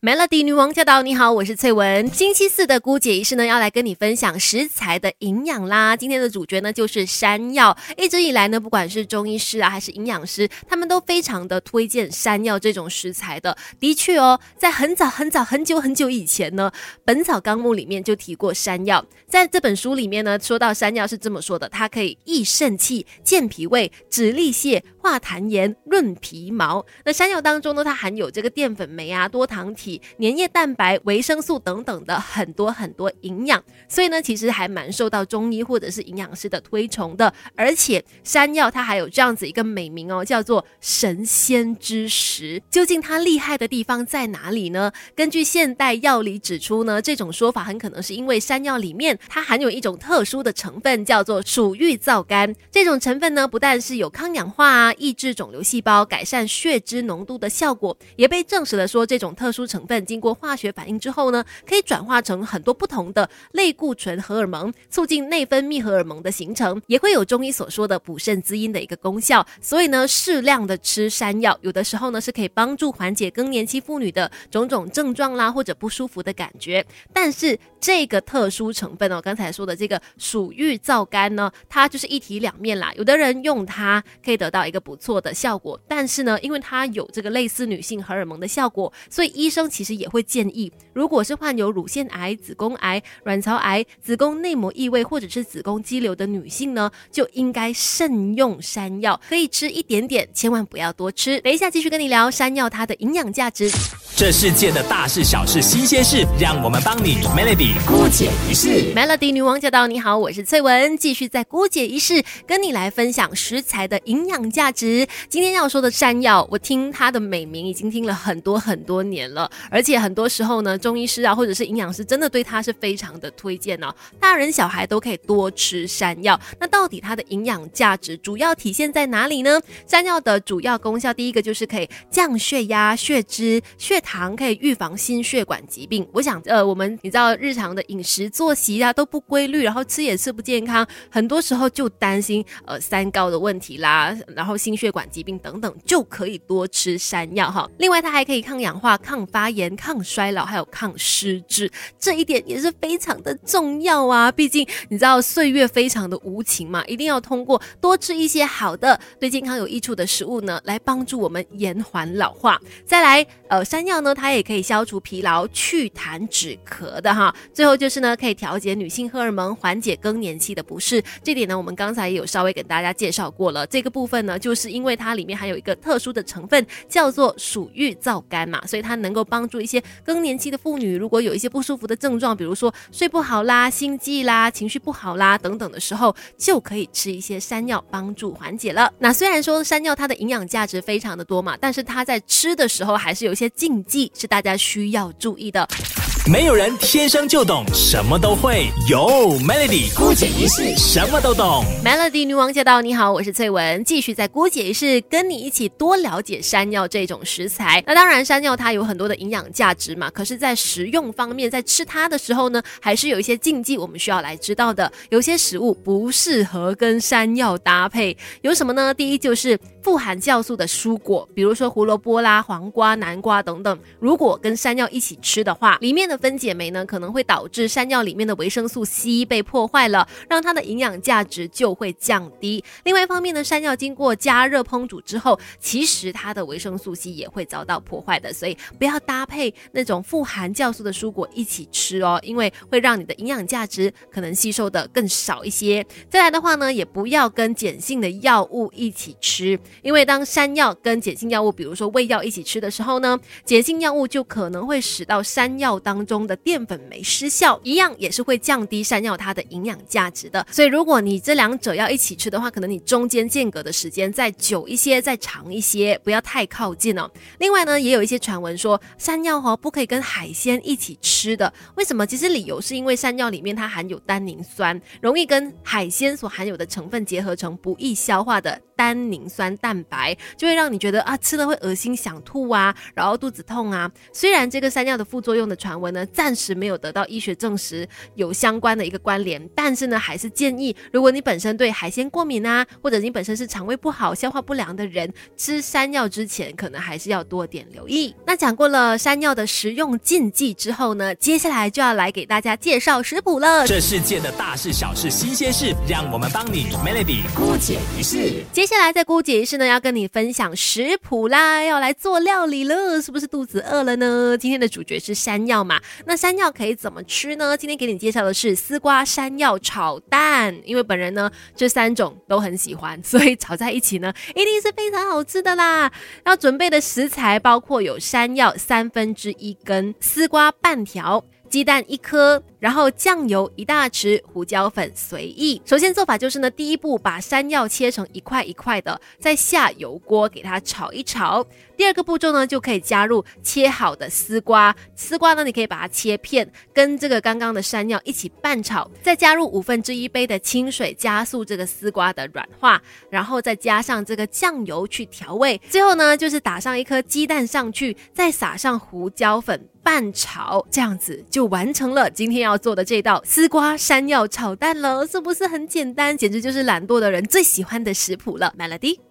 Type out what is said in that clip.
Melody 女王驾到！你好，我是翠文。星期四的姑姐仪式呢，要来跟你分享食材的营养啦。今天的主角呢，就是山药。一直以来呢，不管是中医师啊，还是营养师，他们都非常的推荐山药这种食材的。的确哦，在很早很早很久很久以前呢，《本草纲目》里面就提过山药。在这本书里面呢，说到山药是这么说的：它可以益肾气、健脾胃、止痢泻、化痰炎、润皮毛。那山药当中呢，它含有这个淀粉酶啊、多糖体。粘液蛋白、维生素等等的很多很多营养，所以呢，其实还蛮受到中医或者是营养师的推崇的。而且山药它还有这样子一个美名哦，叫做神仙之食。究竟它厉害的地方在哪里呢？根据现代药理指出呢，这种说法很可能是因为山药里面它含有一种特殊的成分，叫做鼠玉皂苷。这种成分呢，不但是有抗氧化啊、抑制肿瘤细胞、改善血脂浓度的效果，也被证实了说这种特殊成。成分经过化学反应之后呢，可以转化成很多不同的类固醇荷尔蒙，促进内分泌荷尔蒙的形成，也会有中医所说的补肾滋阴的一个功效。所以呢，适量的吃山药，有的时候呢是可以帮助缓解更年期妇女的种种症状啦，或者不舒服的感觉。但是这个特殊成分哦，刚才说的这个鼠玉皂苷呢，它就是一体两面啦。有的人用它可以得到一个不错的效果，但是呢，因为它有这个类似女性荷尔蒙的效果，所以医生。其实也会建议，如果是患有乳腺癌、子宫癌、卵巢癌、子宫内膜异位或者是子宫肌瘤的女性呢，就应该慎用山药，可以吃一点点，千万不要多吃。等一下继续跟你聊山药它的营养价值。这世界的大事小事新鲜事，让我们帮你 Melody 姑姐一事。Melody 女王驾到！你好，我是翠文，继续在姑姐一事跟你来分享食材的营养价值。今天要说的山药，我听它的美名已经听了很多很多年了。而且很多时候呢，中医师啊，或者是营养师，真的对它是非常的推荐哦。大人小孩都可以多吃山药。那到底它的营养价值主要体现在哪里呢？山药的主要功效，第一个就是可以降血压、血脂、血糖，糖可以预防心血管疾病。我想，呃，我们你知道日常的饮食作息啊都不规律，然后吃也吃不健康，很多时候就担心呃三高的问题啦，然后心血管疾病等等，就可以多吃山药哈。另外，它还可以抗氧化、抗发。炎、抗衰老，还有抗失智，这一点也是非常的重要啊！毕竟你知道岁月非常的无情嘛，一定要通过多吃一些好的、对健康有益处的食物呢，来帮助我们延缓老化。再来，呃，山药呢，它也可以消除疲劳、祛痰止咳的哈。最后就是呢，可以调节女性荷尔蒙，缓解更年期的不适。这点呢，我们刚才也有稍微给大家介绍过了。这个部分呢，就是因为它里面含有一个特殊的成分，叫做鼠玉皂苷嘛，所以它能够帮。帮助一些更年期的妇女，如果有一些不舒服的症状，比如说睡不好啦、心悸啦、情绪不好啦等等的时候，就可以吃一些山药帮助缓解了。那虽然说山药它的营养价值非常的多嘛，但是它在吃的时候还是有一些禁忌是大家需要注意的。没有人天生就懂什么都会，有 Melody 姑姐一世什么都懂。Melody 女王驾到！你好，我是翠文，继续在姑姐一世跟你一起多了解山药这种食材。那当然，山药它有很多的营养价值嘛，可是，在食用方面，在吃它的时候呢，还是有一些禁忌我们需要来知道的。有些食物不适合跟山药搭配，有什么呢？第一就是富含酵素的蔬果，比如说胡萝卜啦、黄瓜、南瓜等等，如果跟山药一起吃的话，里面的分解酶呢，可能会导致山药里面的维生素 C 被破坏了，让它的营养价值就会降低。另外一方面呢，山药经过加热烹煮之后，其实它的维生素 C 也会遭到破坏的，所以不要搭配那种富含酵素的蔬果一起吃哦，因为会让你的营养价值可能吸收的更少一些。再来的话呢，也不要跟碱性的药物一起吃，因为当山药跟碱性药物，比如说胃药一起吃的时候呢，碱性药物就可能会使到山药当。中的淀粉酶失效，一样也是会降低山药它的营养价值的。所以如果你这两者要一起吃的话，可能你中间间隔的时间再久一些，再长一些，不要太靠近哦。另外呢，也有一些传闻说山药哦不可以跟海鲜一起吃的。为什么？其实理由是因为山药里面它含有单宁酸，容易跟海鲜所含有的成分结合成不易消化的。单宁酸蛋白，就会让你觉得啊吃了会恶心想吐啊，然后肚子痛啊。虽然这个山药的副作用的传闻呢，暂时没有得到医学证实有相关的一个关联，但是呢，还是建议如果你本身对海鲜过敏啊，或者你本身是肠胃不好、消化不良的人，吃山药之前可能还是要多点留意。那讲过了山药的食用禁忌之后呢，接下来就要来给大家介绍食谱了。这世界的大事小事新鲜事，让我们帮你 Melody 姑解一世。接接下来在姑姐一世呢，要跟你分享食谱啦，要来做料理了，是不是肚子饿了呢？今天的主角是山药嘛，那山药可以怎么吃呢？今天给你介绍的是丝瓜山药炒蛋，因为本人呢这三种都很喜欢，所以炒在一起呢，一定是非常好吃的啦。要准备的食材包括有山药三分之一根，丝瓜半条。鸡蛋一颗，然后酱油一大匙，胡椒粉随意。首先做法就是呢，第一步把山药切成一块一块的，再下油锅给它炒一炒。第二个步骤呢，就可以加入切好的丝瓜，丝瓜呢你可以把它切片，跟这个刚刚的山药一起拌炒，再加入五分之一杯的清水，加速这个丝瓜的软化，然后再加上这个酱油去调味。最后呢，就是打上一颗鸡蛋上去，再撒上胡椒粉。拌炒，这样子就完成了今天要做的这道丝瓜山药炒蛋了，是不是很简单？简直就是懒惰的人最喜欢的食谱了，Melody。